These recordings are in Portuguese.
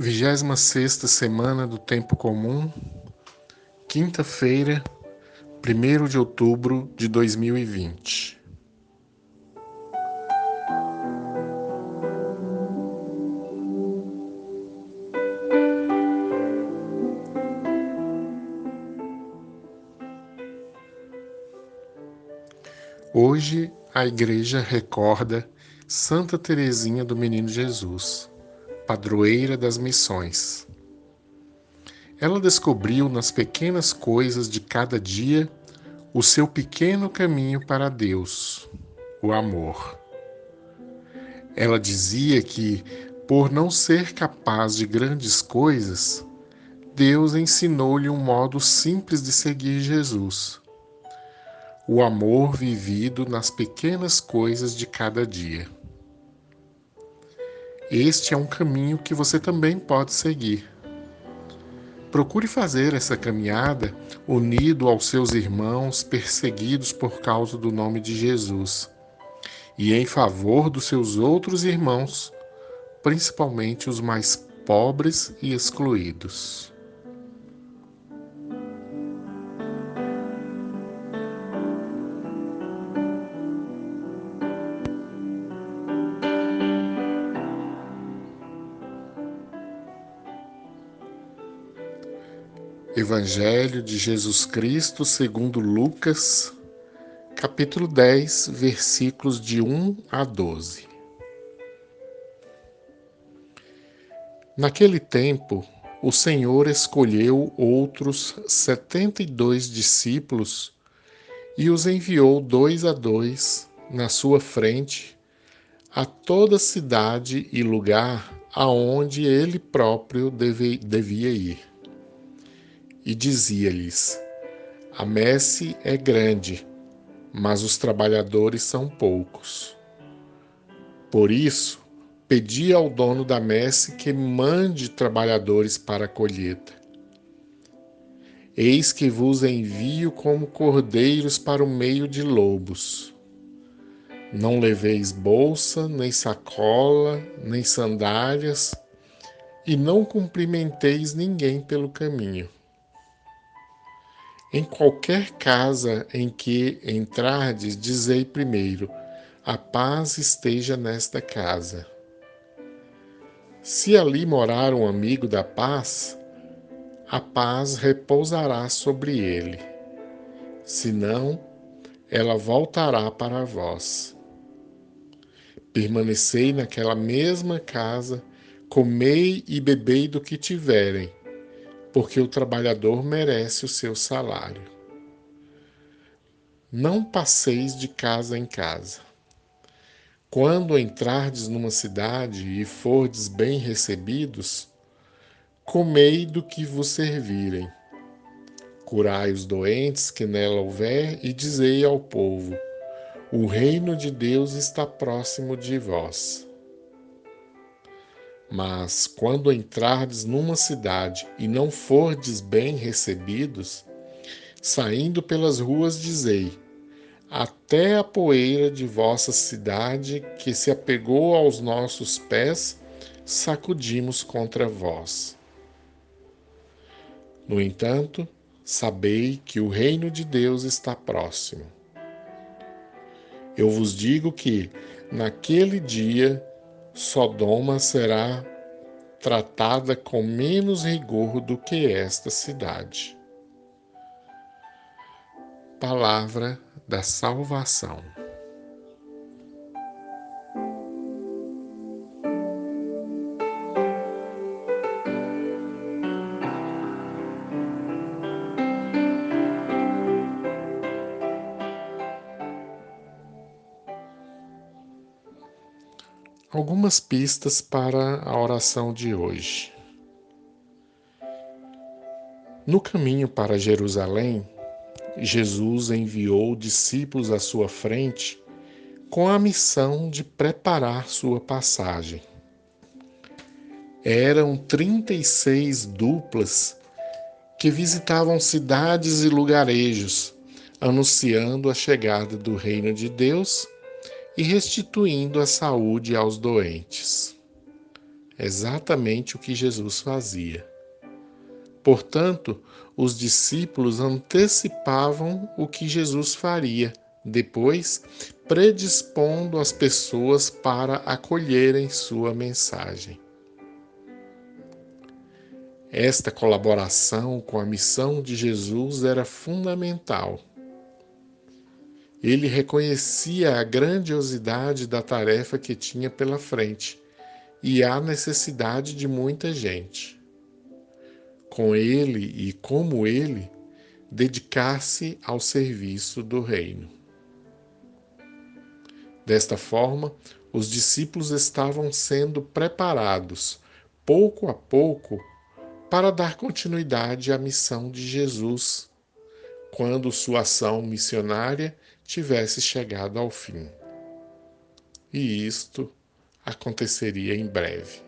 26 semana do Tempo Comum, quinta-feira, 1 de outubro de 2020. Hoje a Igreja recorda Santa Teresinha do Menino Jesus padroeira das missões. Ela descobriu nas pequenas coisas de cada dia o seu pequeno caminho para Deus, o amor. Ela dizia que, por não ser capaz de grandes coisas, Deus ensinou-lhe um modo simples de seguir Jesus. O amor vivido nas pequenas coisas de cada dia. Este é um caminho que você também pode seguir. Procure fazer essa caminhada unido aos seus irmãos perseguidos por causa do nome de Jesus e em favor dos seus outros irmãos, principalmente os mais pobres e excluídos. Evangelho de Jesus Cristo segundo Lucas, capítulo 10, versículos de 1 a 12. Naquele tempo, o Senhor escolheu outros setenta e dois discípulos e os enviou dois a dois na sua frente a toda cidade e lugar aonde ele próprio deve, devia ir e dizia-lhes: A messe é grande, mas os trabalhadores são poucos. Por isso, pedi ao dono da messe que mande trabalhadores para a colheita. Eis que vos envio como cordeiros para o meio de lobos. Não leveis bolsa, nem sacola, nem sandálias, e não cumprimenteis ninguém pelo caminho. Em qualquer casa em que entrardes, dizei primeiro: a paz esteja nesta casa. Se ali morar um amigo da paz, a paz repousará sobre ele. Se não, ela voltará para vós. Permanecei naquela mesma casa, comei e bebei do que tiverem porque o trabalhador merece o seu salário. Não passeis de casa em casa. Quando entrardes numa cidade e fordes bem recebidos, comei do que vos servirem. Curai os doentes que nela houver e dizei ao povo: O reino de Deus está próximo de vós. Mas quando entrardes numa cidade e não fordes bem recebidos, saindo pelas ruas dizei: Até a poeira de vossa cidade que se apegou aos nossos pés, sacudimos contra vós. No entanto, sabei que o reino de Deus está próximo. Eu vos digo que, naquele dia, Sodoma será tratada com menos rigor do que esta cidade. Palavra da Salvação. Algumas pistas para a oração de hoje. No caminho para Jerusalém, Jesus enviou discípulos à sua frente com a missão de preparar sua passagem. Eram 36 duplas que visitavam cidades e lugarejos, anunciando a chegada do reino de Deus e restituindo a saúde aos doentes. exatamente o que Jesus fazia. Portanto, os discípulos antecipavam o que Jesus faria, depois predispondo as pessoas para acolherem sua mensagem. Esta colaboração com a missão de Jesus era fundamental. Ele reconhecia a grandiosidade da tarefa que tinha pela frente e a necessidade de muita gente. Com ele e como ele, dedicar-se ao serviço do Reino. Desta forma, os discípulos estavam sendo preparados, pouco a pouco, para dar continuidade à missão de Jesus, quando sua ação missionária tivesse chegado ao fim. E isto aconteceria em breve.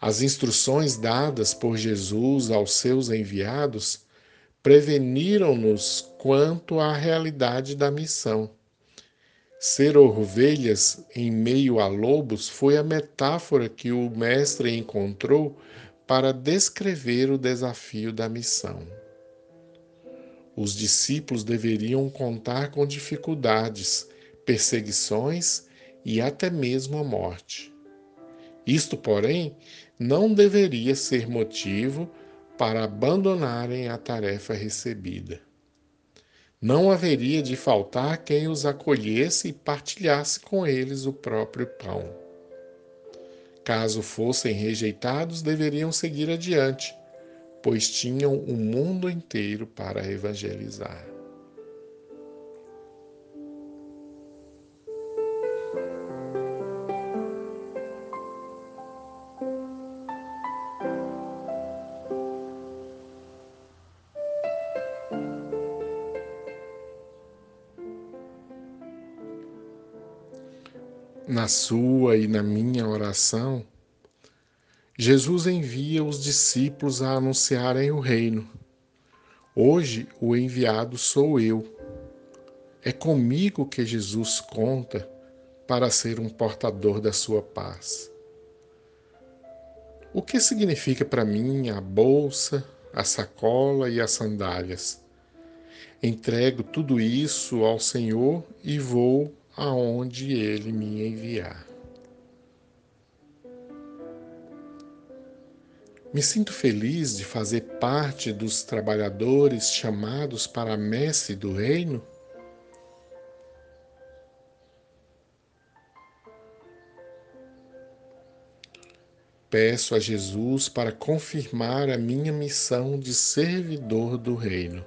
As instruções dadas por Jesus aos seus enviados preveniram-nos quanto à realidade da missão Ser ovelhas em meio a lobos foi a metáfora que o Mestre encontrou para descrever o desafio da missão. Os discípulos deveriam contar com dificuldades, perseguições e até mesmo a morte. Isto, porém, não deveria ser motivo para abandonarem a tarefa recebida. Não haveria de faltar quem os acolhesse e partilhasse com eles o próprio pão. Caso fossem rejeitados, deveriam seguir adiante, pois tinham o mundo inteiro para evangelizar. na sua e na minha oração, Jesus envia os discípulos a anunciarem o reino. Hoje o enviado sou eu. É comigo que Jesus conta para ser um portador da sua paz. O que significa para mim a bolsa, a sacola e as sandálias? Entrego tudo isso ao Senhor e vou aonde ele me enviar. Me sinto feliz de fazer parte dos trabalhadores chamados para a messe do reino. Peço a Jesus para confirmar a minha missão de servidor do reino.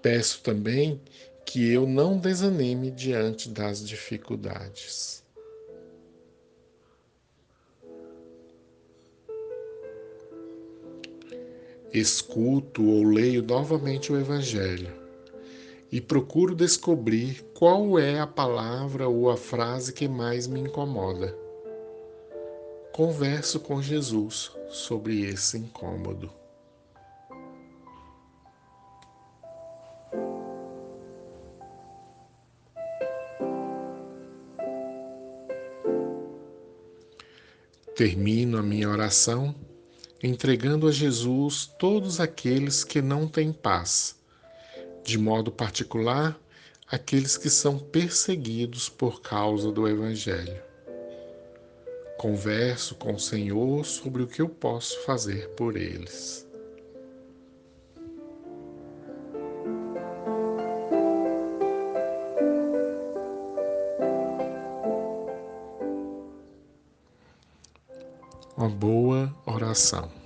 Peço também que eu não desanime diante das dificuldades. Escuto ou leio novamente o Evangelho e procuro descobrir qual é a palavra ou a frase que mais me incomoda. Converso com Jesus sobre esse incômodo. Termino a minha oração entregando a Jesus todos aqueles que não têm paz, de modo particular, aqueles que são perseguidos por causa do Evangelho. Converso com o Senhor sobre o que eu posso fazer por eles. Uma boa oração.